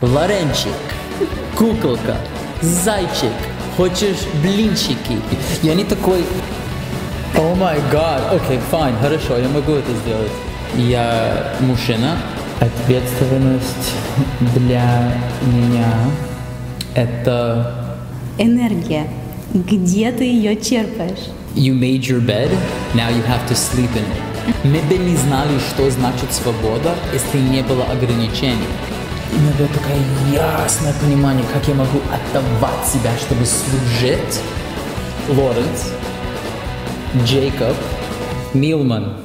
Лоренчик, куколка, зайчик, хочешь блинчики? Я не такой... Oh my God, okay, fine, хорошо, я могу это сделать. Я мужчина. Ответственность для меня это... Энергия. Где ты ее черпаешь? You made your bed, now you have to sleep in it. Мы бы не знали, что значит свобода, если не было ограничений. И надо такое ясное понимание, как я могу отдавать себя, чтобы служить. Лоренс, Джейкоб, Милман.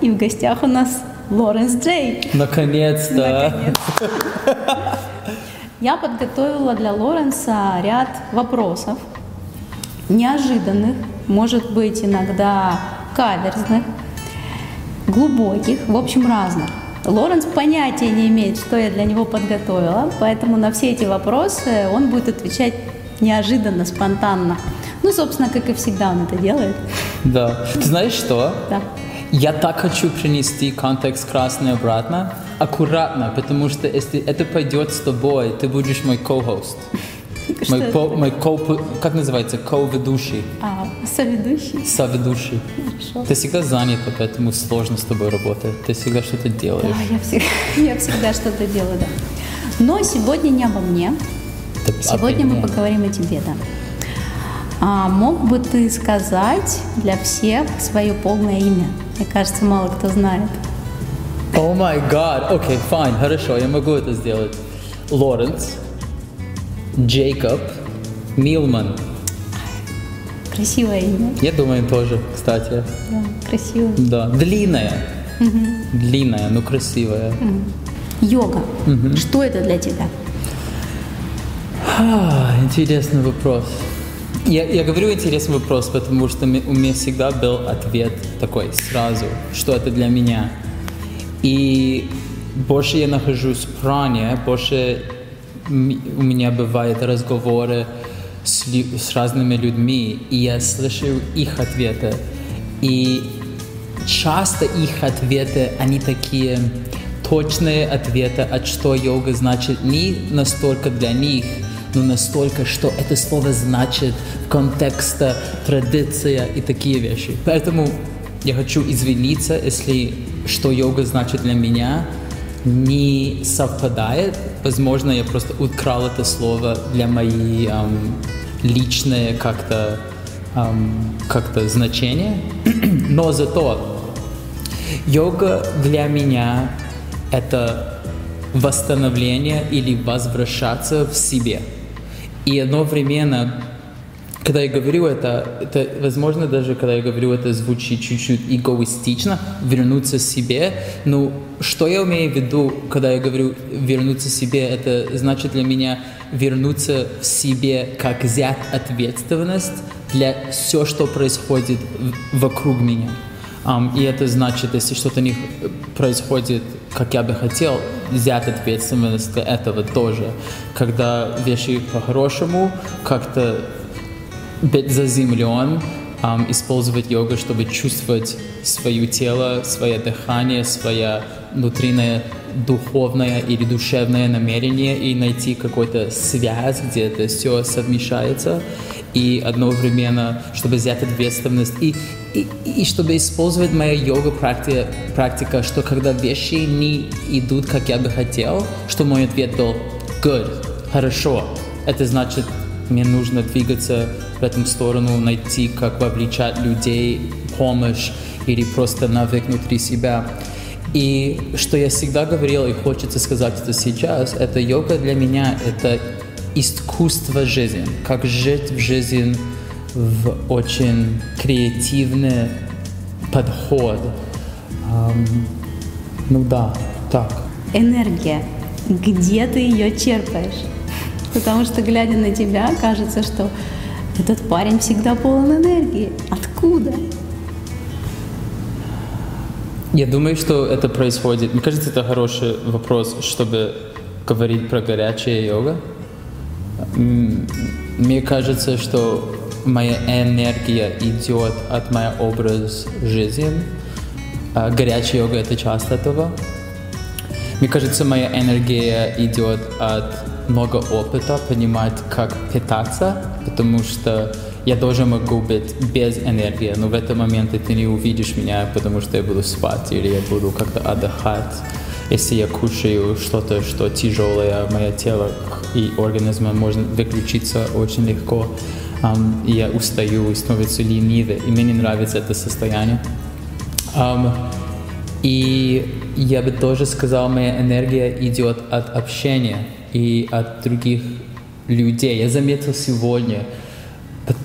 И в гостях у нас Лоренс Джей. Наконец-то. Я подготовила для Лоренса ряд вопросов, неожиданных, может быть, иногда каверзных, глубоких, в общем, разных. Лоренс понятия не имеет, что я для него подготовила, поэтому на все эти вопросы он будет отвечать неожиданно, спонтанно. Ну, собственно, как и всегда он это делает. Да. Ты знаешь что? Да. Я так хочу принести контекст красный обратно, аккуратно, потому что если это пойдет с тобой, ты будешь мой ко-хост. Что Мой, это? по- мой ко, как называется, ко-ведущий, А, соведущий? соведущий. Хорошо. Ты всегда занята, поэтому сложно с тобой работать. Ты всегда что-то Да, делаешь. я всегда, я всегда что-то делаю, да. Но сегодня не обо мне. Ты Сегодня мы поговорим о тебе, да. А мог бы ты сказать для всех свое полное имя? Мне кажется, мало кто знает. Oh my God, okay, fine, хорошо, я могу это сделать. Лоренс, Джейкоб, Милман. Красивое имя. Я думаю, тоже, кстати. Да, красивое. Да, длинная. Длинная, но красивая. Йога. Что это для тебя? А, интересный вопрос. Я, я говорю интересный вопрос, потому что у меня всегда был ответ такой сразу, что это для меня. И больше я нахожусь в пране, больше у меня бывают разговоры с, с разными людьми, и я слышу их ответы. И часто их ответы, они такие точные ответы, от что йога значит не настолько для них, но настолько, что это слово значит в контексте традиция и такие вещи. Поэтому я хочу извиниться, если что йога значит для меня не совпадает. Возможно, я просто украл это слово для моей эм, личные как-то эм, как-то значения. Но зато Йога для меня – это восстановление или возвращаться в себе. И одновременно, когда я говорю это, это, возможно, даже когда я говорю это, звучит чуть-чуть эгоистично, вернуться себе. Но что я имею в виду, когда я говорю вернуться себе, это значит для меня вернуться в себе, как взять ответственность для все, что происходит вокруг меня. Ам, и это значит, если что-то не происходит, как я бы хотел, взять ответственность для этого тоже. Когда вещи по-хорошему, как-то быть заземлен, ам, использовать йогу, чтобы чувствовать свое тело, свое дыхание, свое внутреннее духовное или душевное намерение и найти какую-то связь, где это все совмещается и одновременно, чтобы взять ответственность и, и, и чтобы использовать моя йога практика, практика, что когда вещи не идут, как я бы хотел, что мой ответ был good, хорошо. Это значит, мне нужно двигаться в эту сторону, найти, как вовлечать людей, помощь или просто навык внутри себя. И что я всегда говорил, и хочется сказать это сейчас, это йога для меня, это искусство жизни, как жить в жизнь в очень креативный подход. Ам, ну да, так. Энергия. Где ты ее черпаешь? Потому что, глядя на тебя, кажется, что этот парень всегда полон энергии. Откуда? Я думаю, что это происходит. Мне кажется, это хороший вопрос, чтобы говорить про горячая йога. Мне кажется, что моя энергия идет от моего образа жизни. А, горячая йога — это часть этого. Мне кажется, моя энергия идет от много опыта, понимать, как питаться, потому что я тоже могу быть без энергии, но в этот момент ты не увидишь меня, потому что я буду спать или я буду как-то отдыхать. Если я кушаю что-то, что тяжелое, мое тело и организм может выключиться очень легко. Um, я устаю и становится ленивый, и мне не нравится это состояние. Um, и я бы тоже сказал, моя энергия идет от общения и от других людей. Я заметил сегодня,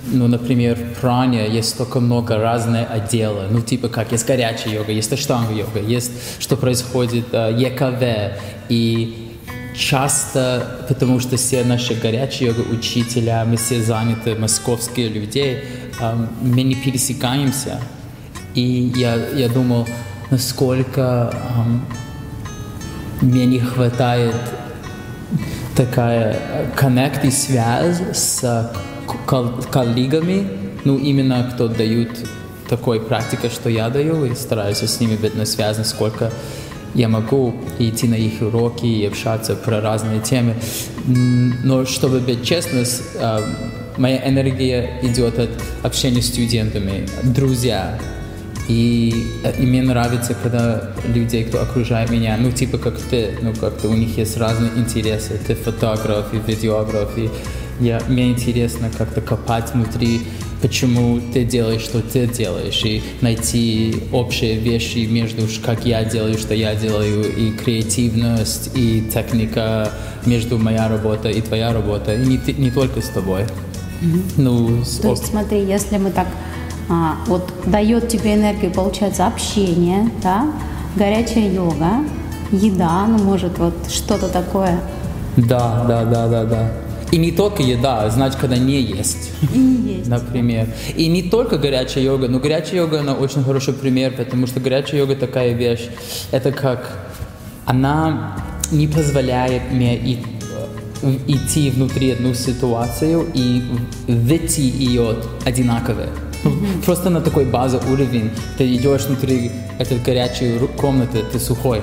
ну, например, в пране есть столько много разных отделов. Ну, типа как, есть горячая йога, есть аштанга йога, есть что происходит uh, ЕКВ. И часто, потому что все наши горячие йога учителя, мы все заняты, московские людей, um, мы не пересекаемся. И я, я думал, насколько um, мне не хватает такая коннект и связь с коллегами, ну, именно кто дают такой практикой, что я даю, и стараюсь с ними быть на связи, сколько я могу идти на их уроки и общаться про разные темы. Но чтобы быть честным, а, моя энергия идет от общения с студентами, друзья. И, и мне нравится, когда людей, кто окружает меня, ну, типа как ты, ну, как-то у них есть разные интересы. Ты фотограф и видеограф, и я, мне интересно как-то копать внутри, почему ты делаешь, что ты делаешь, и найти общие вещи между, как я делаю, что я делаю, и креативность, и техника между моя работа и твоя работа, и не, не только с тобой. Mm-hmm. Ну, То есть, смотри, если мы так, а, вот дает тебе энергию, получается, общение, да, горячая йога, еда, ну, может, вот что-то такое. Да, да, да, да, да. И не только еда, а значит, когда не есть. И не есть. Например. И не только горячая йога, но горячая йога, она очень хороший пример, потому что горячая йога такая вещь, это как, она не позволяет мне и, э, идти внутри одну ситуацию и выйти ее одинаково. Mm-hmm. Просто на такой базовый уровень. Ты идешь внутри этой горячей комнаты, ты сухой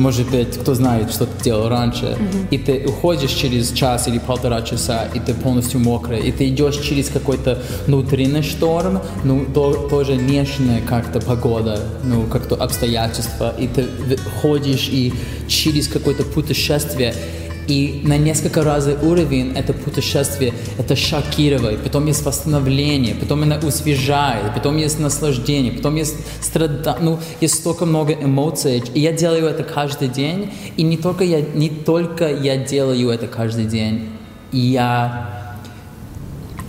может быть, кто знает, что ты делал раньше, mm-hmm. и ты уходишь через час или полтора часа, и ты полностью мокрый, и ты идешь через какой-то внутренний шторм, ну, то, тоже внешняя как-то погода, ну, как-то обстоятельства, и ты ходишь и через какое-то путешествие, и на несколько разных уровень это путешествие, это шокировать, потом есть восстановление, потом это освежает, потом есть наслаждение, потом есть страдание, ну, есть столько много эмоций. И я делаю это каждый день, и не только я, не только я делаю это каждый день, я,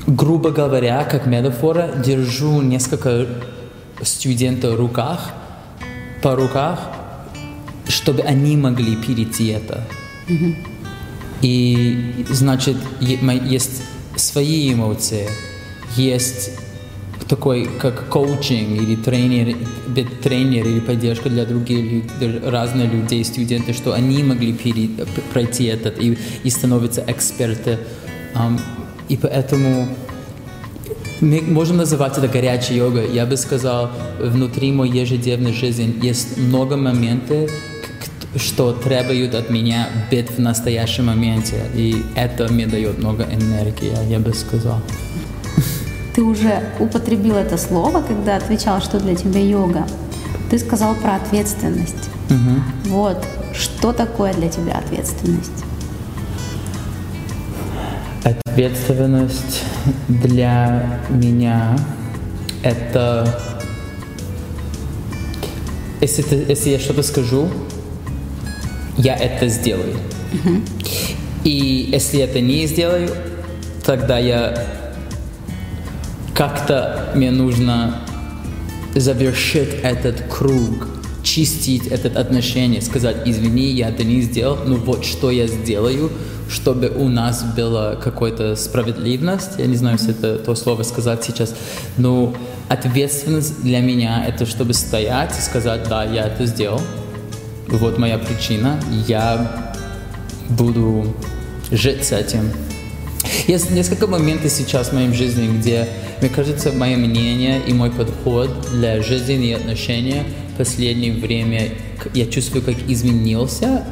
грубо говоря, как метафора, держу несколько студентов в руках, по руках, чтобы они могли перейти это. Mm-hmm. И, значит, есть свои эмоции, есть такой, как коучинг или тренер, тренер или поддержка для других разных людей, студенты, что они могли пройти этот и, и становятся эксперты. Um, и поэтому мы можем называть это горячей йогой. Я бы сказал, внутри моей ежедневной жизни есть много моментов, что требуют от меня быть в настоящем моменте. И это мне дает много энергии, я бы сказал. Ты уже употребил это слово, когда отвечал, что для тебя йога. Ты сказал про ответственность. Угу. Вот, что такое для тебя ответственность? Ответственность для меня это если, ты, если я что-то скажу, я это сделаю. Uh-huh. И если это не сделаю, тогда я как-то мне нужно завершить этот круг, чистить это отношение, сказать, извини, я это не сделал, но вот что я сделаю, чтобы у нас была какая-то справедливость. Я не знаю, если это то слово сказать сейчас, но ответственность для меня это чтобы стоять и сказать, да, я это сделал, вот моя причина, я буду жить с этим. Есть несколько моментов сейчас в моей жизни, где, мне кажется, мое мнение и мой подход для жизни и отношений последнее время я чувствую, как изменился,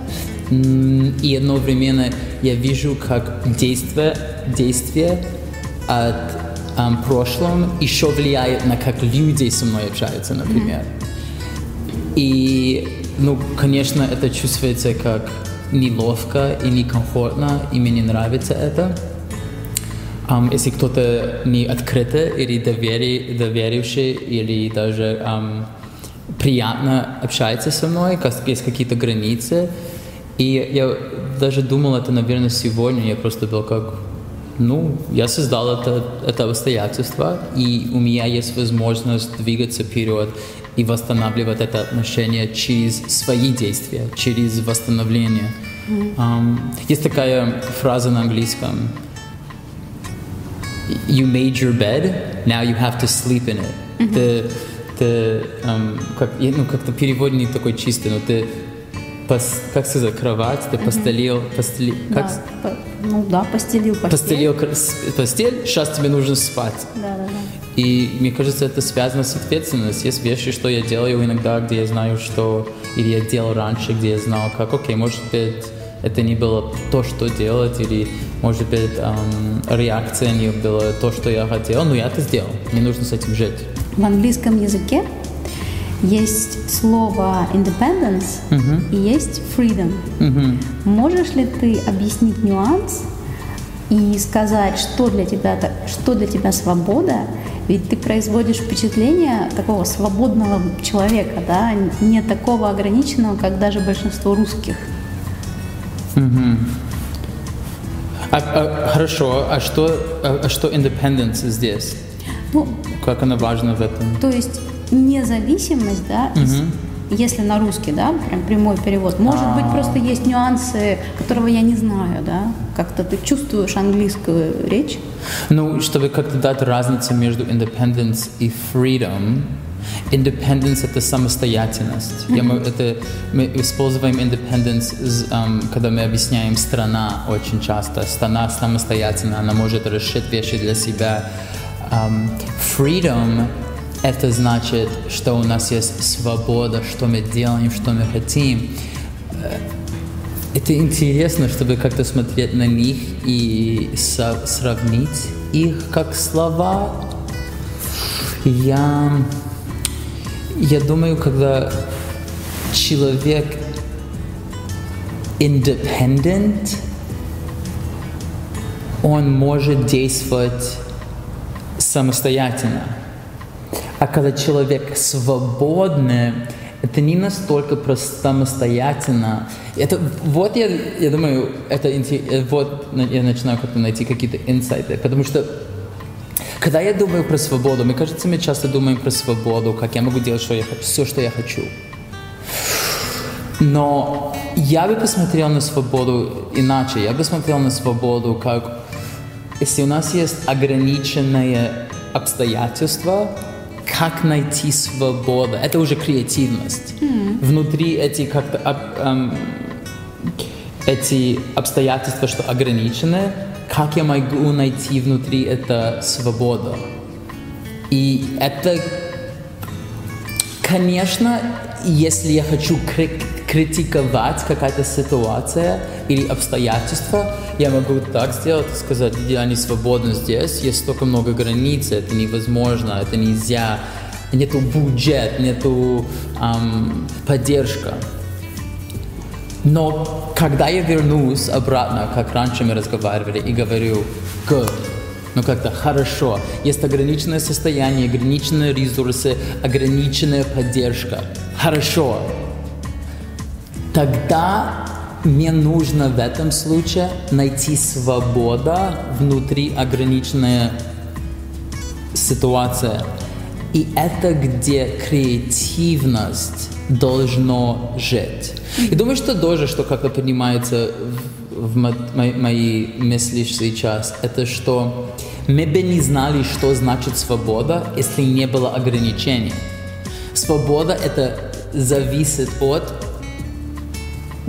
и одновременно я вижу, как действие, действие от um, прошлом еще влияет на как люди со мной общаются, например. И, ну, конечно, это чувствуется как неловко и некомфортно, и мне не нравится это. Um, если кто-то не открытый или довери, доверивший, или даже um, приятно общается со мной, как, есть какие-то границы. И я даже думал это, наверное, сегодня. Я просто был как, ну, я создал это, это обстоятельство, и у меня есть возможность двигаться вперед и восстанавливать это отношение через свои действия, через восстановление. Mm-hmm. Um, есть такая фраза на английском you made your bed, now you have to sleep in it. Mm-hmm. Ты, ты um, как, ну, как-то перевод не такой чистый, но ты пос, как сказать, кровать, ты постелил, постели, как? Да, по, ну да, постелил постель. Постелил постель, сейчас тебе нужно спать. Да, да, да. И мне кажется, это связано с ответственностью. Есть вещи, что я делаю иногда, где я знаю, что... Или я делал раньше, где я знал, как, окей, может быть, это не было то, что делать, или, может быть, эм, реакция не была то, что я хотел, но я это сделал. Мне нужно с этим жить. В английском языке есть слово independence uh-huh. и есть freedom. Uh-huh. Можешь ли ты объяснить нюанс и сказать, что для тебя, что для тебя свобода? Ведь ты производишь впечатление такого свободного человека, да, не такого ограниченного, как даже большинство русских. Угу. А, а, хорошо, а что, а, а что independence здесь? Ну, как она важна в этом? То есть независимость, да, угу. Если на русский, да, прям прямой перевод, может А-а-а. быть а. просто есть нюансы, которого я не знаю, да, как-то ты чувствуешь английскую речь? Ну, чтобы как-то дать разницу между independence и freedom, Independence — это самостоятельность. Я, мы, это, мы используем independence, um, когда мы объясняем страна очень часто. Страна самостоятельна, она может решить вещи для себя. Um, freedom — это значит, что у нас есть свобода, что мы делаем, что мы хотим. Э, это интересно, чтобы как-то смотреть на них и со- сравнить их как слова. Я я думаю, когда человек independent, он может действовать самостоятельно. А когда человек свободный, это не настолько просто самостоятельно. Это, вот я, я думаю, это вот я начинаю как-то найти какие-то инсайты, потому что когда я думаю про свободу, мне кажется, мы часто думаем про свободу, как я могу делать что я, все, что я хочу. Но я бы посмотрел на свободу иначе. Я бы смотрел на свободу как, если у нас есть ограниченные обстоятельства, как найти свободу? Это уже креативность. Mm. Внутри эти как-то эм, эти обстоятельства, что ограничены, как я могу найти внутри это свободу. И это, конечно, если я хочу критиковать какая-то ситуация или обстоятельства, я могу так сделать, сказать, я не свободен здесь, есть столько много границ, это невозможно, это нельзя, нету бюджет, нету эм, поддержка. Но когда я вернусь обратно, как раньше мы разговаривали, и говорю good, ну как-то хорошо, есть ограниченное состояние, ограниченные ресурсы, ограниченная поддержка, хорошо, тогда мне нужно в этом случае найти свобода внутри ограниченной ситуации. И это где креативность должно жить. И думаю, что тоже, что как-то поднимается в, в мои, мои мысли сейчас, это что мы бы не знали, что значит свобода, если не было ограничений. Свобода это зависит от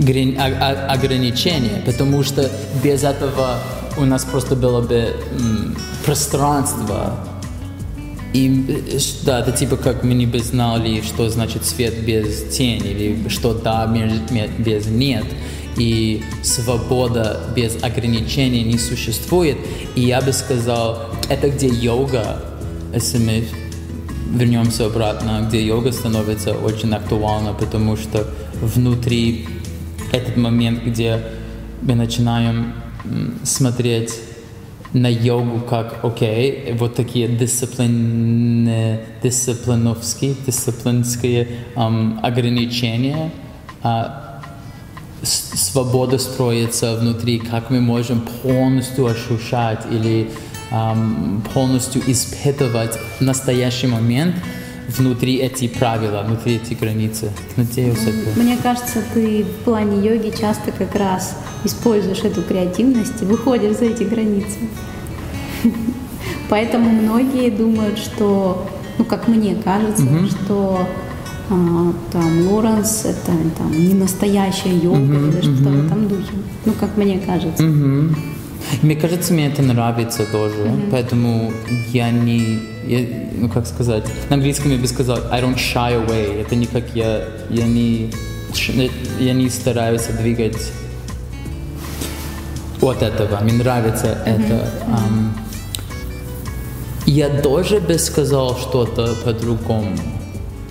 ограничения, потому что без этого у нас просто было бы пространство И э, да, это типа как мы не бы знали, что значит свет без тени, или что да без нет. И свобода без ограничений не существует. И я бы сказал, это где йога, если мы вернемся обратно, где йога становится очень актуальна, потому что внутри этот момент, где мы начинаем смотреть на йогу как, окей, вот такие дисциплины, дисциплиновские, дисциплинские ам, ограничения, а свобода строится внутри, как мы можем полностью ощущать или ам, полностью испытывать настоящий момент внутри эти правила, внутри эти границы. Надеюсь, это... Мне кажется, ты в плане йоги часто как раз используешь эту креативность и выходишь за эти границы. Поэтому многие думают, что, ну как мне кажется, что а, там Лоренс это там не настоящая йога или что-то в этом духе. Ну как мне кажется. Мгм. Мне кажется, мне это нравится тоже, поэтому я не, я- ну как сказать, на английском я бы сказал, I don't shy away. Это не как я, я не, я не стараюсь двигать от этого. Мне нравится это. Ам, я тоже бы сказал что-то по-другому.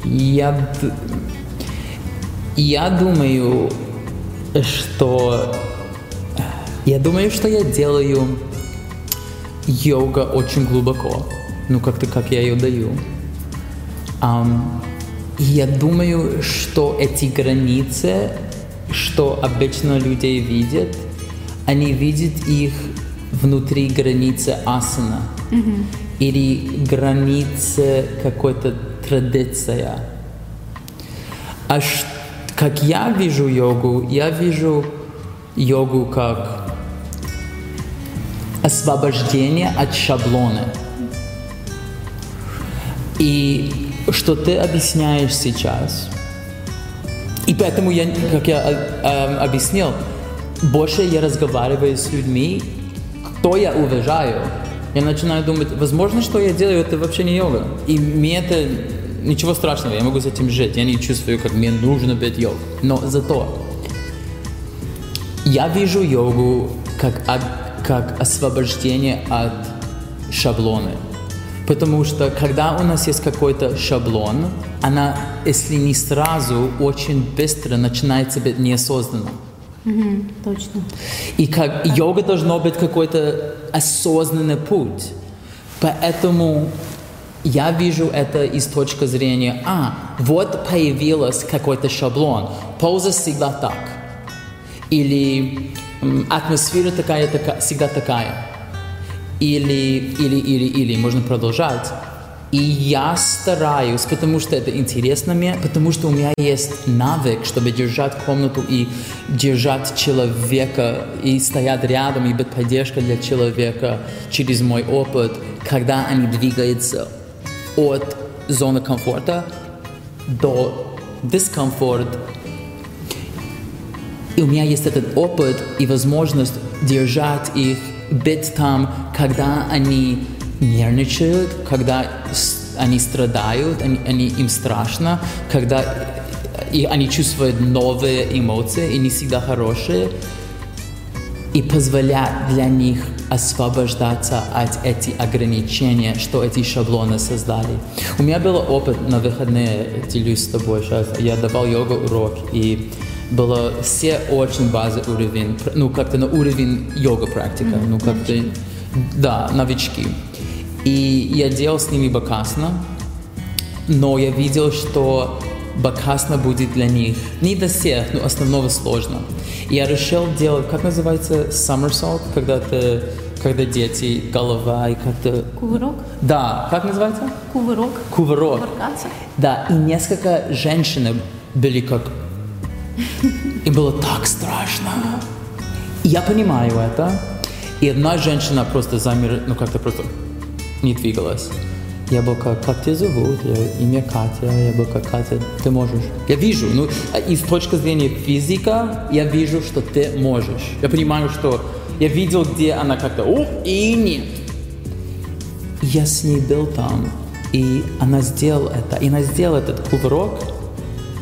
Я, я думаю, что я думаю, что я делаю йога очень глубоко. Ну, как-то как я ее даю. Ам, и я думаю, что эти границы, что обычно людей видят, они видят их внутри границы асана. Или границы какой-то традиция. А ш- как я вижу йогу, я вижу йогу как освобождение от шаблона. И что ты объясняешь сейчас. И поэтому я, как я э, э, объяснил, больше я разговариваю с людьми, кто я уважаю. Я начинаю думать, возможно, что я делаю, это вообще не йога. И мне это ничего страшного, я могу с этим жить. Я не чувствую, как мне нужно быть йог. Но зато я вижу йогу как, как освобождение от шаблона. Потому что когда у нас есть какой-то шаблон, она, если не сразу, очень быстро начинается быть неосознанно. Мгм, точно. И как йога должно быть какой-то осознанный путь. Поэтому я вижу это из точки зрения, а, вот появился какой-то шаблон, поза всегда так. Или атмосфера такая, такая, всегда такая. Или, или, или, или, можно продолжать. И я стараюсь, потому что это интересно мне, потому что у меня есть навык, чтобы держать комнату и держать человека, и стоять рядом, и быть поддержкой для человека через мой опыт, когда они двигаются от зоны комфорта до дискомфорта, и у меня есть этот опыт и возможность держать их, быть там, когда они нервничают, когда они страдают, они, они- им страшно, когда и они чувствуют новые эмоции, и не всегда хорошие, и позволять для них освобождаться от этих ограничений, что эти шаблоны создали. У меня был опыт на выходные, делюсь с тобой сейчас, я давал йога урок, и было все очень базовый уровень, ну как-то на уровень йога практика, ну как-то, да, новички. И я делал с ними бакасна, но я видел, что бакасна будет для них не для всех, но основного сложно. И я решил делать, как называется, somersault, когда ты, когда дети, голова и как-то... Кувырок? Да, как называется? Кувырок? Кувырок. Кувыркаться? Да, и несколько женщин были как... Им было так страшно. И я понимаю это. И одна женщина просто замер, ну как-то просто не двигалась. Я был как, как тебя зовут? Я, имя Катя. Я был как, Катя, ты можешь. Я вижу, ну, и с точки зрения физика, я вижу, что ты можешь. Я понимаю, что я видел, где она как-то, о, и нет. Я с ней был там, И она сделала это. И она сделала этот кувырок,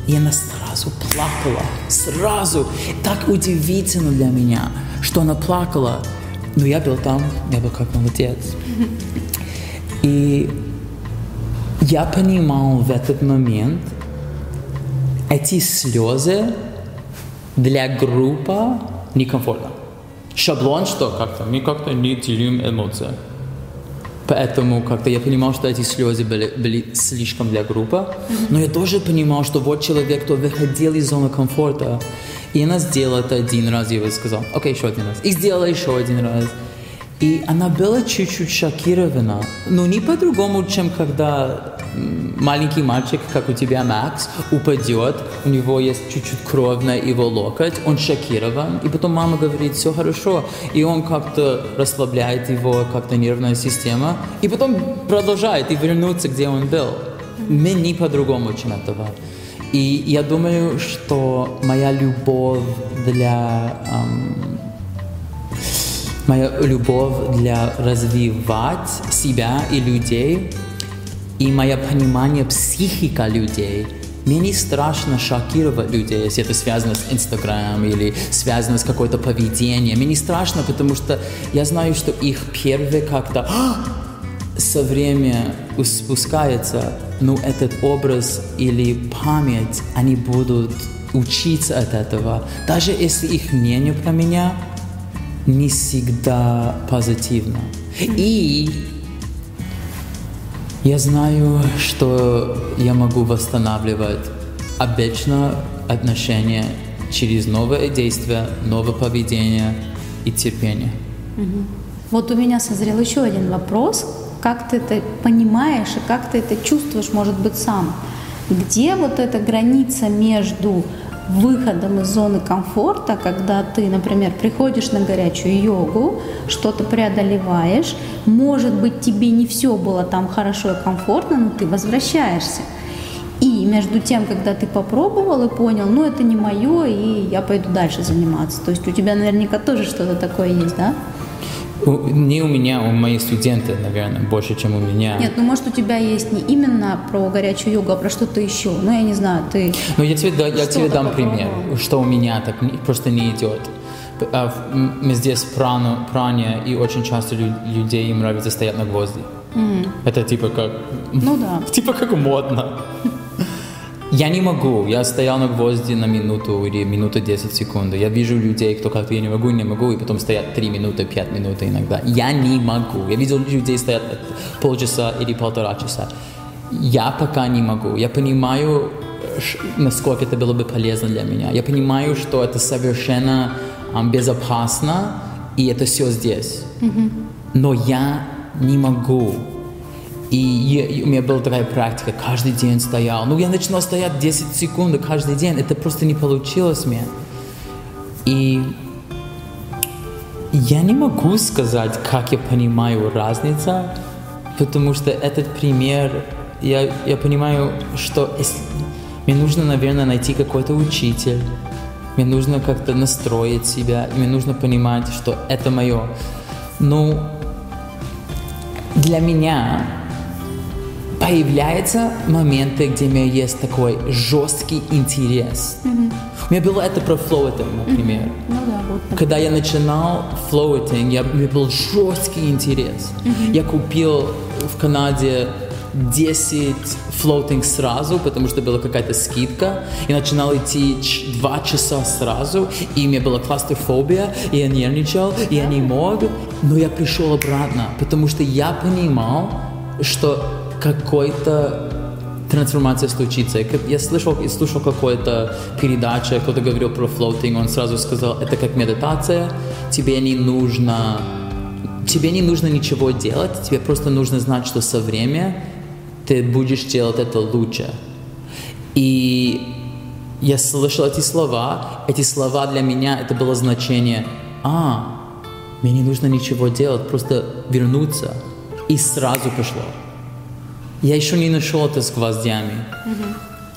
и она сразу плакала. Сразу. Так удивительно для меня, что она плакала. Но я был там, я был как молодец. И я понимал в этот момент, эти слезы для группы некомфортно. Шаблон, что как-то мы как-то не делим эмоции. Поэтому как-то я понимал, что эти слезы были, были слишком для группы. Но я тоже понимал, что вот человек, кто выходил из зоны комфорта, и она сделала это один раз, я сказал, окей, еще один раз. И сделала еще один раз. И она была чуть-чуть шокирована, но не по-другому, чем когда маленький мальчик, как у тебя Макс, упадет, у него есть чуть-чуть кровь на его локоть, он шокирован, и потом мама говорит, все хорошо, и он как-то расслабляет его, как-то нервная система, и потом продолжает и вернуться, где он был. Мы не по-другому, чем этого. И я думаю, что моя любовь для эм, моя любовь для развивать себя и людей, и мое понимание психика людей. Мне не страшно шокировать людей, если это связано с Инстаграм или связано с какое-то поведением. Мне не страшно, потому что я знаю, что их первые как-то со временем спускается, но этот образ или память, они будут учиться от этого. Даже если их мнение про меня не всегда позитивно. И я знаю, что я могу восстанавливать обычно отношения через новые действия, новое поведение и терпение. Вот у меня созрел еще один вопрос. Как ты это понимаешь и как ты это чувствуешь, может быть, сам? Где вот эта граница между выходом из зоны комфорта, когда ты, например, приходишь на горячую йогу, что-то преодолеваешь, может быть, тебе не все было там хорошо и комфортно, но ты возвращаешься. И между тем, когда ты попробовал и понял, ну это не мое, и я пойду дальше заниматься. То есть у тебя наверняка тоже что-то такое есть, да? Не у меня, у моих студентов, наверное, больше, чем у меня. Нет, ну может у тебя есть не именно про горячую йогу, а про что-то еще. Ну я не знаю, ты. Ну я тебе, я тебе дам пример, что у меня так просто не идет. А мы здесь прану, пране, и очень часто людей им нравится стоять на гвозди. Mm. Это типа как... Ну да. Типа как модно. Я не могу. Я стоял на гвозди на минуту или минуту 10 секунд. Я вижу людей, кто как-то я не могу, не могу, и потом стоят 3 минуты, 5 минут иногда. Я не могу. Я видел людей стоят полчаса или полтора часа. Я пока не могу. Я понимаю, насколько это было бы полезно для меня. Я понимаю, что это совершенно безопасно, и это все здесь. Mm-hmm. Но я не могу. И, и у меня была такая практика, каждый день стоял. Ну, я начинал стоять 10 секунд каждый день. Это просто не получилось мне. И я не могу сказать, как я понимаю разницу, потому что этот пример, я, я понимаю, что мне нужно, наверное, найти какой-то учитель, мне нужно как-то настроить себя, мне нужно понимать, что это мое. Ну, для меня появляются моменты, где у меня есть такой жесткий интерес. Mm-hmm. У меня было это про floating, например. Mm-hmm. Ну, да, вот, Когда я начинал floating, я, у меня был жесткий интерес. Mm-hmm. Я купил в Канаде 10 floating сразу, потому что была какая-то скидка. И начинал идти 2 часа сразу, и у меня была клаустрофобия, и я нервничал, и я не мог. Но я пришел обратно, потому что я понимал, что какой-то трансформация случится. Я слышал, я слушал какой-то передача, кто-то говорил про floating, он сразу сказал, это как медитация, тебе не нужно, тебе не нужно ничего делать, тебе просто нужно знать, что со временем ты будешь делать это лучше. И я слышал эти слова, эти слова для меня, это было значение, а, мне не нужно ничего делать, просто вернуться. И сразу пошло. Я еще не нашел это с гвоздями. Mm-hmm.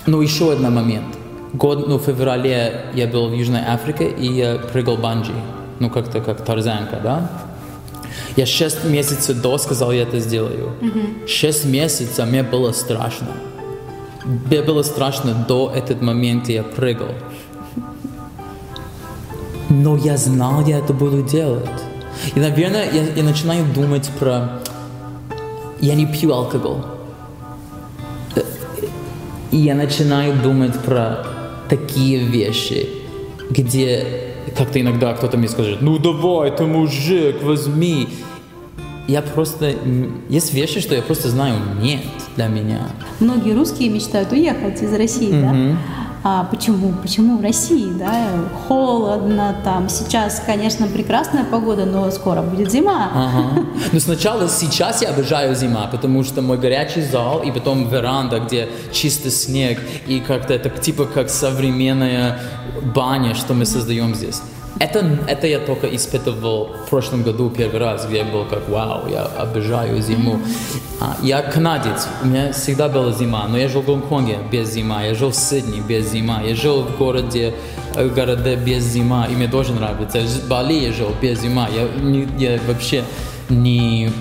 Но еще один момент. Год, ну, в феврале я был в Южной Африке и я прыгал банджи. Ну, как-то как тарзанка, да? Я шесть месяцев до сказал, я это сделаю. Шесть месяцев мне было страшно. Мне было страшно до этот момент, я прыгал. Но я знал, я это буду делать. И, наверное, я, я начинаю думать про... Я не пью алкоголь. И я начинаю думать про такие вещи, где как-то иногда кто-то мне скажет, ну давай, ты мужик, возьми. Я просто... Есть вещи, что я просто знаю, нет для меня. Многие русские мечтают уехать из России, mm-hmm. да? А почему? Почему в России, да? Холодно там. Сейчас, конечно, прекрасная погода, но скоро будет зима. Ага. Но сначала, сейчас я обожаю зима, потому что мой горячий зал и потом веранда, где чистый снег и как-то это типа как современная баня, что мы создаем здесь. Это, это я только испытывал в прошлом году первый раз, где я был как, вау, я обожаю зиму. А, я канадец, у меня всегда была зима, но я жил в Гонконге без зима, я жил в Сидни без зима, я жил в городе, э, городе без зима, и мне тоже нравится. В Бали я жил без зима, я, не, я вообще не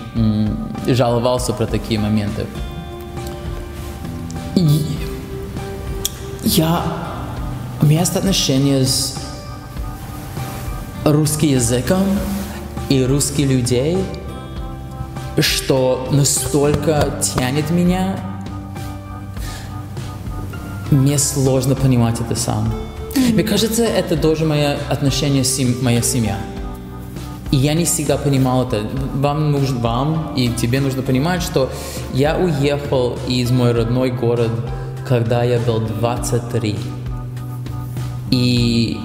жаловался про такие моменты. И я, у меня есть отношения с русским языком и русских людей, что настолько тянет меня, мне сложно понимать это сам. Мне кажется, это тоже мое отношение с моя семья. И я не всегда понимал это. Вам нужно, вам и тебе нужно понимать, что я уехал из мой родной город, когда я был 23. И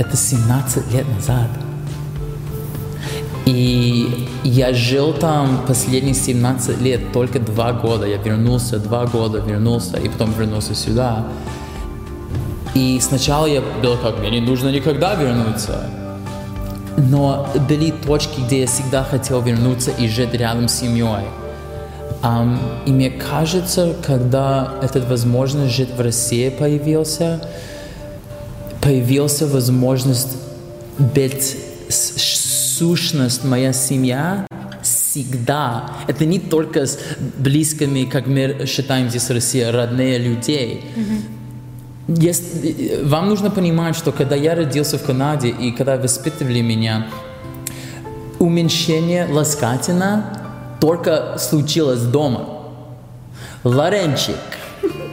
это 17 лет назад. И я жил там последние 17 лет, только два года. Я вернулся, два года вернулся, и потом вернулся сюда. И сначала я был как, мне не нужно никогда вернуться. Но были точки, где я всегда хотел вернуться и жить рядом с семьей. Um, и мне кажется, когда эта возможность жить в России появился, появился возможность быть сущность моя семья всегда. Это не только с близкими, как мы считаем здесь в России, родные людей. Mm-hmm. Есть, вам нужно понимать, что когда я родился в Канаде и когда воспитывали меня, уменьшение ласкательно только случилось дома. Лоренчик,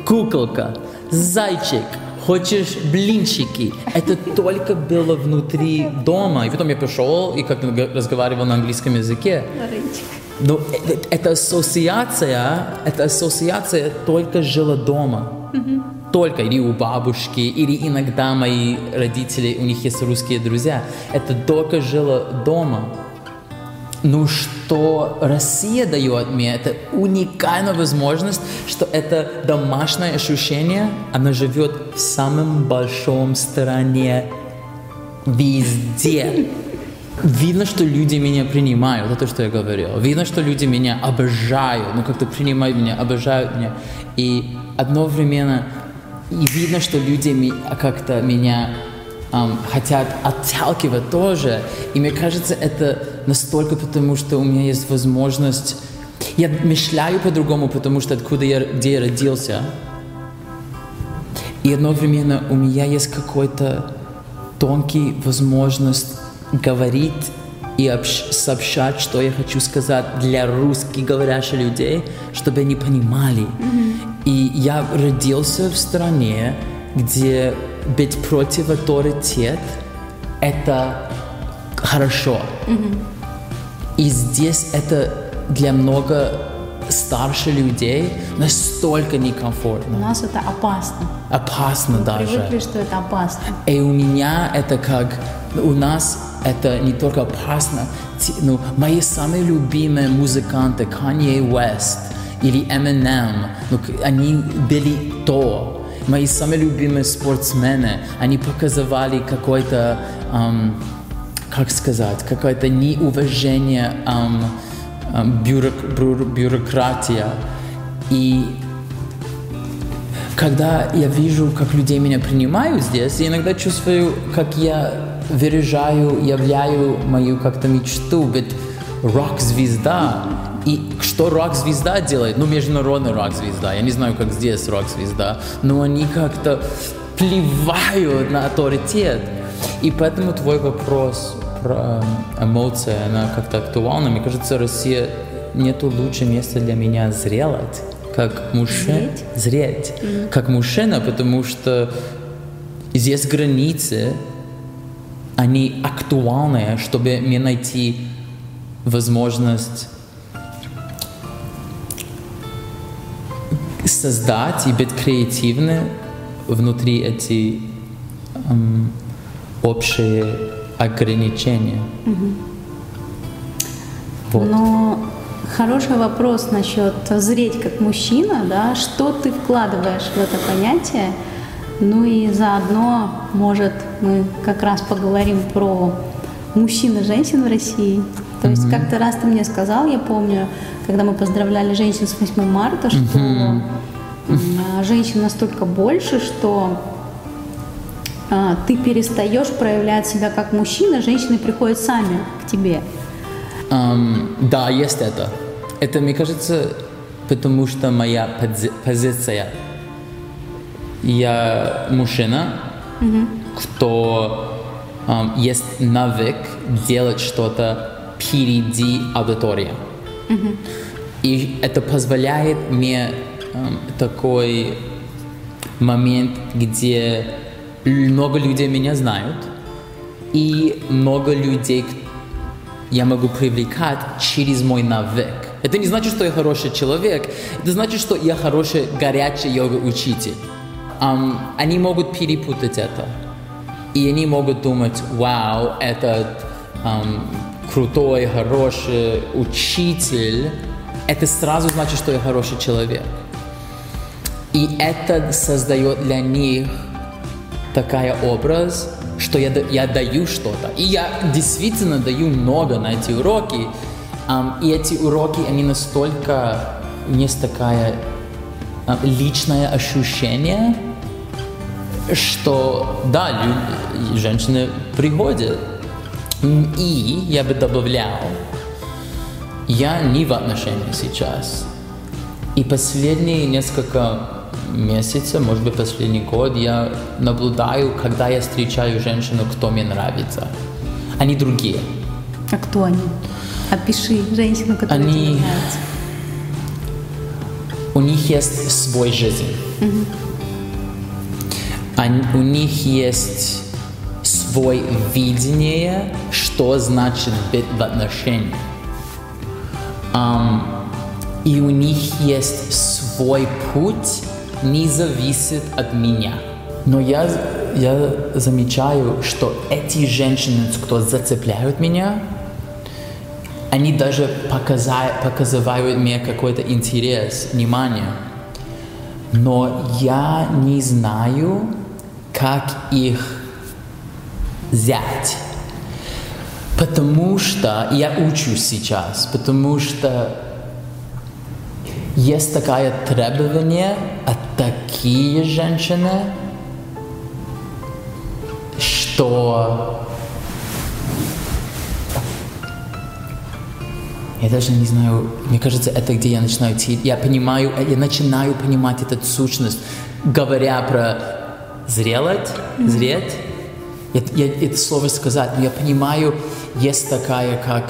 куколка, зайчик – хочешь блинчики. Это только было внутри дома. И потом я пришел и как разговаривал на английском языке. Но эта ассоциация, эта ассоциация только жила дома. Только или у бабушки, или иногда мои родители, у них есть русские друзья. Это только жило дома. Ну что Россия дает мне, это уникальная возможность, что это домашнее ощущение, оно живет в самом большом стране везде. Видно, что люди меня принимают, это то, что я говорил. Видно, что люди меня обожают, ну как-то принимают меня, обожают меня. И одновременно и видно, что люди как-то меня um, хотят отталкивать тоже. И мне кажется, это настолько потому, что у меня есть возможность... Я мечтаю по-другому, потому что откуда я, где я родился. И одновременно у меня есть какой-то тонкий возможность говорить и общ- сообщать, что я хочу сказать для русских говорящих людей, чтобы они понимали. Mm-hmm. И я родился в стране, где быть против авторитет – это хорошо. Mm-hmm. И здесь это для много старше людей настолько некомфортно. У нас это опасно. Опасно Мы даже. привыкли, что это опасно. И у меня это как... У нас это не только опасно. Ну, мои самые любимые музыканты, Kanye West или Eminem, ну, они были то мои самые любимые спортсмены, они показывали какое-то, um, как сказать, какое-то неуважение um, um, бюрок, бюр, бюрократия. И когда я вижу, как людей меня принимают здесь, я иногда чувствую, как я выражаю, являю мою как-то мечту быть рок-звезда. И что рок-звезда делает? Ну, международная рок-звезда. Я не знаю, как здесь рок-звезда. Но они как-то плевают на авторитет. И поэтому твой вопрос про эмоции, она как-то актуальна. Мне кажется, Россия нету лучшего места для меня зрелать, как мужчина. Зреть? Зреть. Как мужчина, потому что здесь границы, они актуальные, чтобы мне найти возможность создать и быть креативным внутри эти эм, общие ограничения. Вот. Но хороший вопрос насчет зреть как мужчина, да, что ты вкладываешь в это понятие, ну и заодно, может, мы как раз поговорим про мужчин и женщин в России. То есть как-то раз ты мне сказал, я помню, когда мы поздравляли женщин с 8 марта, что а, женщин настолько больше, что ты перестаешь проявлять себя как мужчина, женщины приходят сами к тебе. Эм, да, есть это. Это, мне кажется, потому что моя пози- позиция. Я мужчина, кто эм, есть навык делать что-то впереди аудитории. И это позволяет мне эм, такой момент, где много людей меня знают, и много людей я могу привлекать через мой навык. Это не значит, что я хороший человек, это значит, что я хороший горячий йога-учитель. Ам, они могут перепутать это. И они могут думать, вау, этот ам, крутой, хороший учитель, это сразу значит, что я хороший человек. И это создает для них такая образ, что я, я даю что-то. И я действительно даю много на эти уроки. Ам, и эти уроки, они настолько, есть такая а, личное ощущение, что да, лю- женщины приходят. И я бы добавлял, я не в отношениях сейчас. И последние несколько месяцев, может быть, последний год, я наблюдаю, когда я встречаю женщину, кто мне нравится. Они другие. А кто они? Опиши женщину, которая Они- тебе нравится. У них есть свой жизнь. Они- у них есть свое видение, что значит быть в отношениях. Ам, и у них есть свой путь, не зависит от меня. Но я, я замечаю, что эти женщины, кто зацепляют меня, они даже показа- показывают мне какой-то интерес, внимание. Но я не знаю, как их взять. Потому что я учусь сейчас, потому что есть такое требование от такие женщины, что я даже не знаю, мне кажется, это где я начинаю идти. Я понимаю, я начинаю понимать эту сущность, говоря про зрелать, зреть. Я, я это слово сказать, но я понимаю, есть такая, как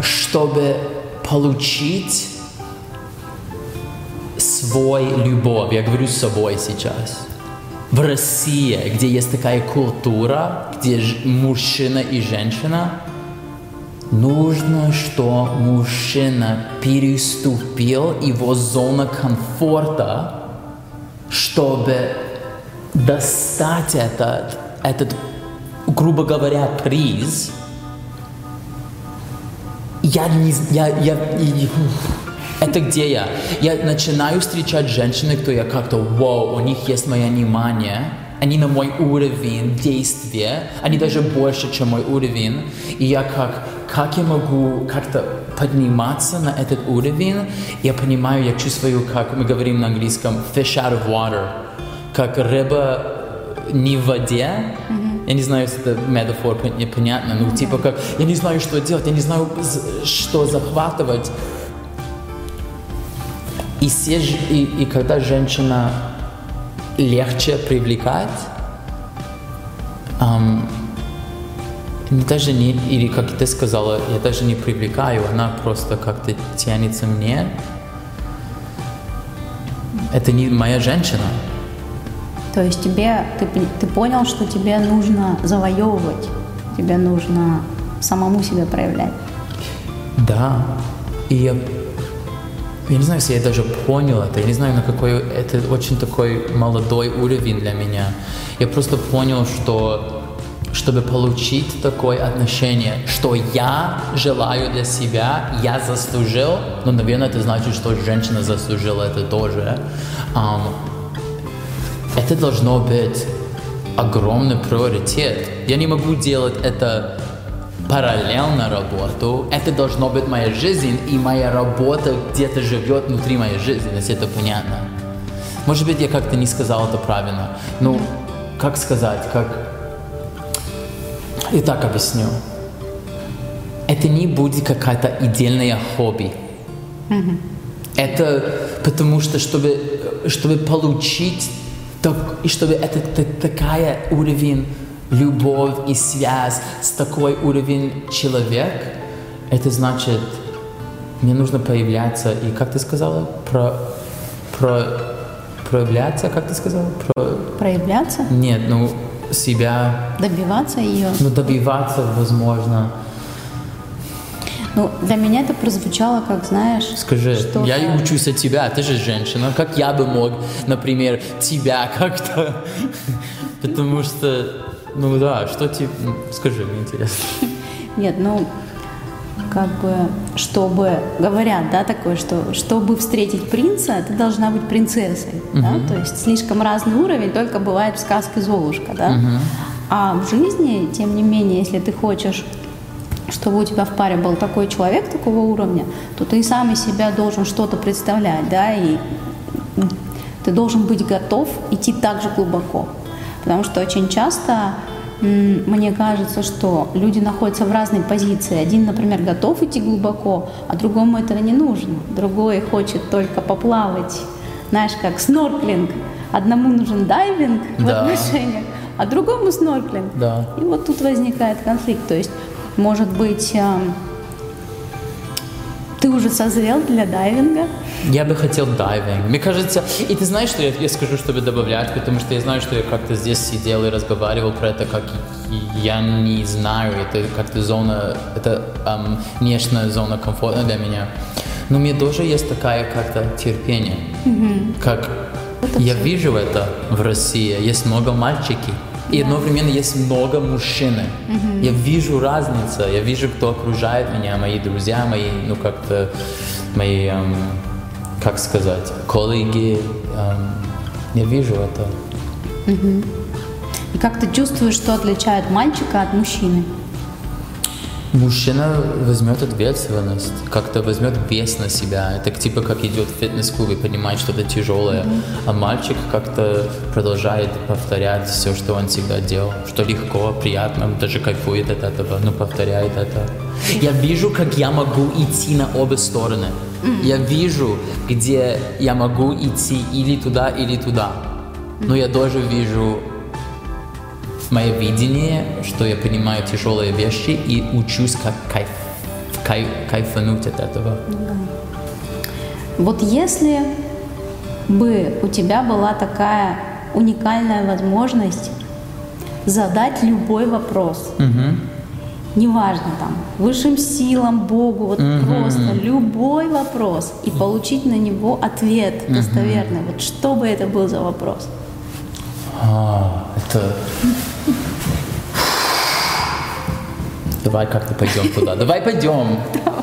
чтобы получить свой любовь, я говорю с собой сейчас. В России, где есть такая культура, где мужчина и женщина, нужно, что мужчина переступил его зону комфорта, чтобы достать этот, этот, грубо говоря, приз. Я не... Я, я, и- это где я? Я начинаю встречать женщины, кто я как-то, вау, у них есть мое внимание, они на мой уровень действия, они даже больше, чем мой уровень. И я как, как я могу как-то подниматься на этот уровень? Я понимаю, я чувствую, как мы говорим на английском, fish out of water, как рыба не в воде, я не знаю, если это метафора непонятно, ну, типа как, я не знаю, что делать, я не знаю, что захватывать. И, все, и, и когда женщина легче привлекать, um, даже не, или как ты сказала, я даже не привлекаю, она просто как-то тянется мне. Это не моя женщина. То есть тебе, ты, ты понял, что тебе нужно завоевывать, тебе нужно самому себя проявлять. Да. И я, я не знаю, если я даже понял это, я не знаю, на какой, это очень такой молодой уровень для меня. Я просто понял, что чтобы получить такое отношение, что я желаю для себя, я заслужил, ну, наверное, это значит, что женщина заслужила это тоже. Um, это должно быть огромный приоритет. Я не могу делать это параллельно работу. Это должно быть моя жизнь, и моя работа где-то живет внутри моей жизни, если это понятно. Может быть, я как-то не сказал это правильно. Ну, как сказать, как... И так объясню. Это не будет какая-то отдельная хобби. Mm-hmm. Это потому что, чтобы, чтобы получить так, и чтобы это такая уровень любовь и связь с такой уровень человек, это значит, мне нужно появляться и, как ты сказала, про, про, проявляться, как ты сказала? Про... Проявляться? Нет, ну, себя... Добиваться ее? Ну, добиваться, возможно. Ну, для меня это прозвучало, как, знаешь... Скажи, что я и учусь от тебя, ты же женщина. Как я бы мог, например, тебя как-то... Потому что, ну да, что тебе... Скажи, мне интересно. Нет, ну, как бы, чтобы, говорят, да, такое, что чтобы встретить принца, ты должна быть принцессой, uh-huh. да, то есть слишком разный уровень, только бывает в сказке Золушка, да, uh-huh. а в жизни, тем не менее, если ты хочешь чтобы у тебя в паре был такой человек такого уровня, то ты сам из себя должен что-то представлять, да, и ты должен быть готов идти так же глубоко. Потому что очень часто мне кажется, что люди находятся в разной позиции. Один, например, готов идти глубоко, а другому этого не нужно. Другой хочет только поплавать, знаешь, как снорклинг. Одному нужен дайвинг да. в отношениях, а другому снорклинг. Да. И вот тут возникает конфликт. То есть может быть, эм, ты уже созрел для дайвинга? Я бы хотел дайвинг. Мне кажется, и ты знаешь, что я, я скажу, чтобы добавлять, потому что я знаю, что я как-то здесь сидел и разговаривал про это, как я не знаю, это как-то зона, это эм, внешняя зона комфорта для меня. Но мне тоже есть такая как-то терпение, mm-hmm. как это я все. вижу это в России, есть много мальчики, и одновременно есть много мужчин. Mm-hmm. Я вижу разницу, я вижу, кто окружает меня, мои друзья, мои, ну как-то, мои, эм, как сказать, коллеги. Эм, я вижу это. Mm-hmm. И как ты чувствуешь, что отличает мальчика от мужчины? Мужчина возьмет ответственность, как-то возьмет вес на себя. Это типа как идет в фитнес-клуб и понимает что-то тяжелое. Mm-hmm. А мальчик как-то продолжает повторять все, что он всегда делал. Что легко, приятно, даже кайфует от этого, но повторяет это. Я вижу, как я могу идти на обе стороны. Mm-hmm. Я вижу, где я могу идти или туда, или туда. Но я тоже вижу мое видение, что я понимаю тяжелые вещи и учусь как кайф, кайф, кайфануть от этого. Да. Вот если бы у тебя была такая уникальная возможность задать любой вопрос, угу. неважно там, высшим силам, Богу, вот угу. просто любой вопрос, и получить на него ответ достоверный. Угу. Вот что бы это был за вопрос? А, это Давай как-то пойдем туда. Давай пойдем. Давай.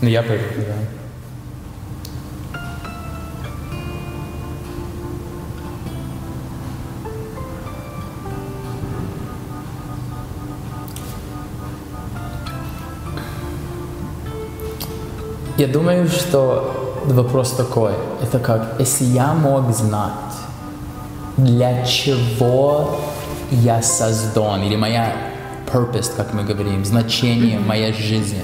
Ну я пойду туда. Я думаю, что вопрос такой. Это как, если я мог знать, для чего я создан, или моя purpose, как мы говорим, значение, моя жизнь.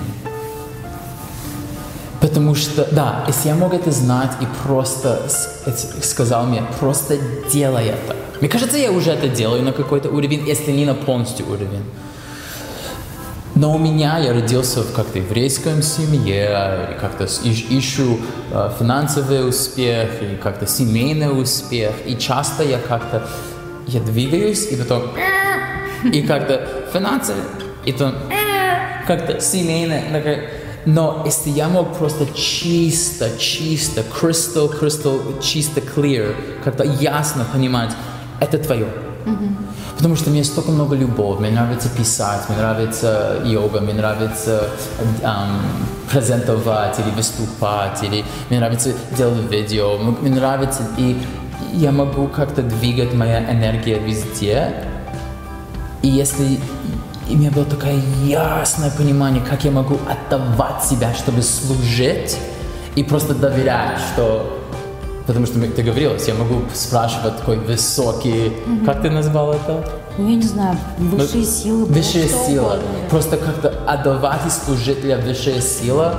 Потому что, да, если я мог это знать и просто сказал мне, просто делай это. Мне кажется, я уже это делаю на какой-то уровень, если не на полностью уровень. Но у меня, я родился в как-то еврейском семье, как-то ищу э, финансовый успех, и как-то семейный успех, и часто я как-то, я двигаюсь, и потом, и как-то финансовый, потом, как-то семейный, но если я мог просто чисто, чисто, crystal, crystal, чисто clear, как-то ясно понимать, это твое. Потому что мне столько много любовь, мне нравится писать, мне нравится йога, мне нравится эм, презентовать или выступать, или мне нравится делать видео, мне нравится, и я могу как-то двигать моя энергия везде. И если и у меня было такое ясное понимание, как я могу отдавать себя, чтобы служить, и просто доверять, что Потому что ты говорилась, я могу спрашивать такой высокий... Угу. Как ты назвал это? Ну, я не знаю, высшие ну, силы. Высшая сила. Просто как-то отдавать и служить для высшая сила.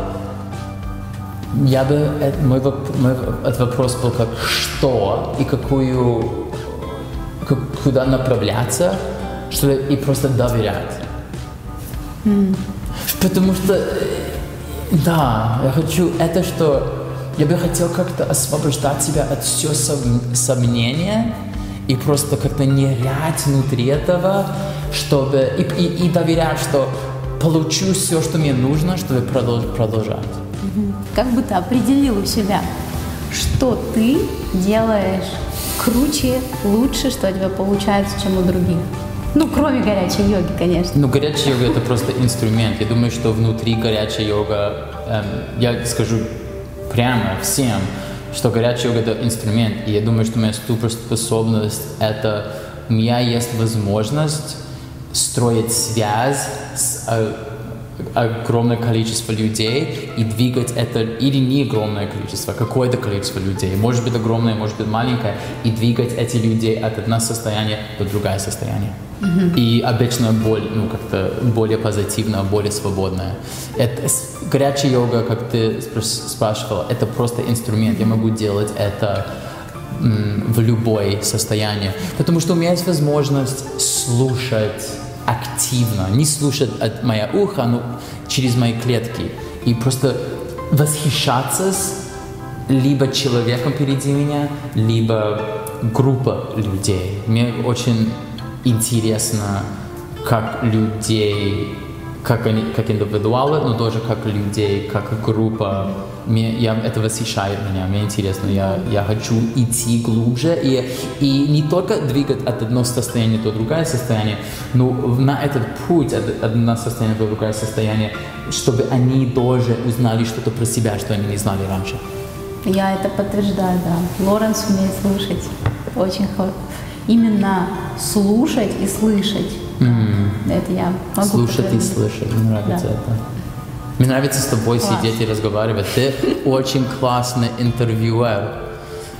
Я бы... Это, мой, мой этот вопрос был как что и какую... Как, куда направляться, что и просто доверять. Mm. Потому что... Да, я хочу это, что я бы хотел как-то освобождать себя от всего сомнения и просто как-то нырять внутри этого, чтобы и, и, и доверять, что получу все, что мне нужно, чтобы продолж, продолжать. Как бы ты определил у себя, что ты делаешь круче, лучше, что у тебя получается, чем у других? Ну, кроме горячей йоги, конечно. Ну, горячая йога это просто инструмент. Я думаю, что внутри горячей йога, эм, я скажу прямо всем, что горячая йога – это инструмент. И я думаю, что моя суперспособность – это у меня есть возможность строить связь с э, огромное количество людей и двигать это, или не огромное количество, а какое-то количество людей, может быть огромное, может быть маленькое, и двигать эти людей от одного состояния до другое состояние. Mm-hmm. И обычно боль, ну, как-то более позитивная, более свободная. Это, горячая йога, как ты спрашивала, это просто инструмент. Я могу делать это в любое состояние. Потому что у меня есть возможность слушать активно, не слушать от моя ухо, но через мои клетки. И просто восхищаться с либо человеком впереди меня, либо группа людей. Мне очень интересно, как людей, как они, как индивидуалы, но тоже как людей, как группа. Мне, я, это восхищает меня, мне интересно, я, я хочу идти глубже и, и не только двигать от одного состояния до другое состояние, но на этот путь от одного состояния до другое состояние, чтобы они тоже узнали что-то про себя, что они не знали раньше. Я это подтверждаю, да. Лоренс умеет слушать. Очень хорошо именно слушать и слышать. Mm-hmm. Это я могу Слушать и слышать, мне нравится да. это. Мне нравится с тобой Класс. сидеть и разговаривать. Ты очень классный интервьюер.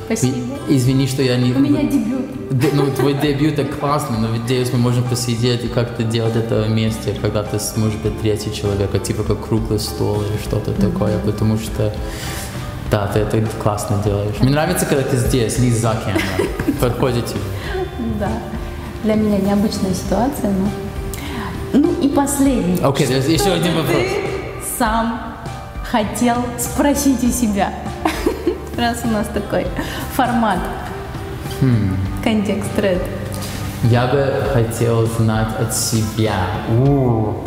Спасибо. Извини, что я не... У меня дебют. Ну, твой дебют это классно, но надеюсь, мы можем посидеть и как-то делать это вместе, когда ты сможешь быть третий человек, а типа как круглый стол или что-то mm-hmm. такое, потому что да, ты это классно делаешь. Мне нравится, когда ты здесь, не за камерой. Подходите. Да. Для меня необычная ситуация, но... Ну и последний. Окей, okay, еще один вопрос. Ты сам хотел спросить у себя. Раз у нас такой формат. Hmm. Контекст тред. Я бы хотел знать от себя. У-у-у.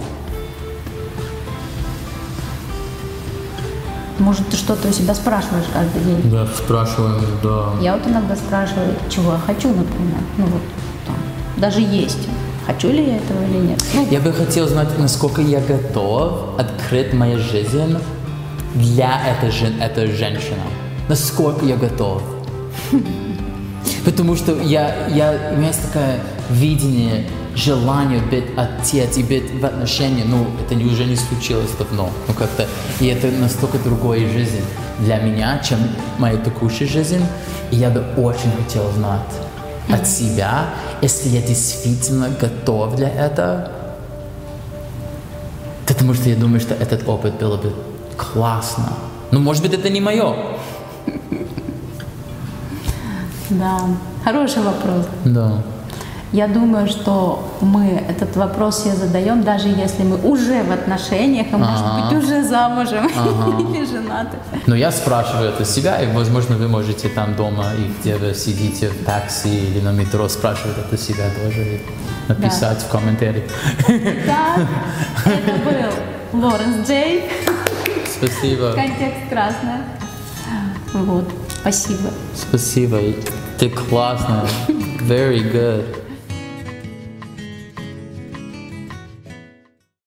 Может, ты что-то у себя спрашиваешь каждый день? Да, спрашиваю, да. Я вот иногда спрашиваю, чего я хочу, например. Ну вот там, даже есть. Хочу ли я этого или нет? Ну, я бы хотел знать, насколько я готов открыть мою жизнь для этой, этой женщины. Насколько я готов. Потому что я, я, у меня есть такое видение желание быть отец и быть в отношении, ну, это уже не случилось давно. Ну, как-то, и это настолько другая жизнь для меня, чем моя текущая жизнь. И я бы очень хотел знать, от себя, если я действительно готов для этого. Потому что я думаю, что этот опыт было бы классно. Ну, может быть, это не мое. Да, хороший вопрос. Да. Я думаю, что мы этот вопрос себе задаем, даже если мы уже в отношениях, а может быть уже замужем или женаты. Но я спрашиваю это себя, и, возможно, вы можете там дома, и где вы сидите в такси или на метро, спрашивать это себя тоже и написать в комментариях. Так, это был Лоренс Джей, Спасибо. контекст красный. Вот, спасибо. Спасибо. Ты классная. Very good.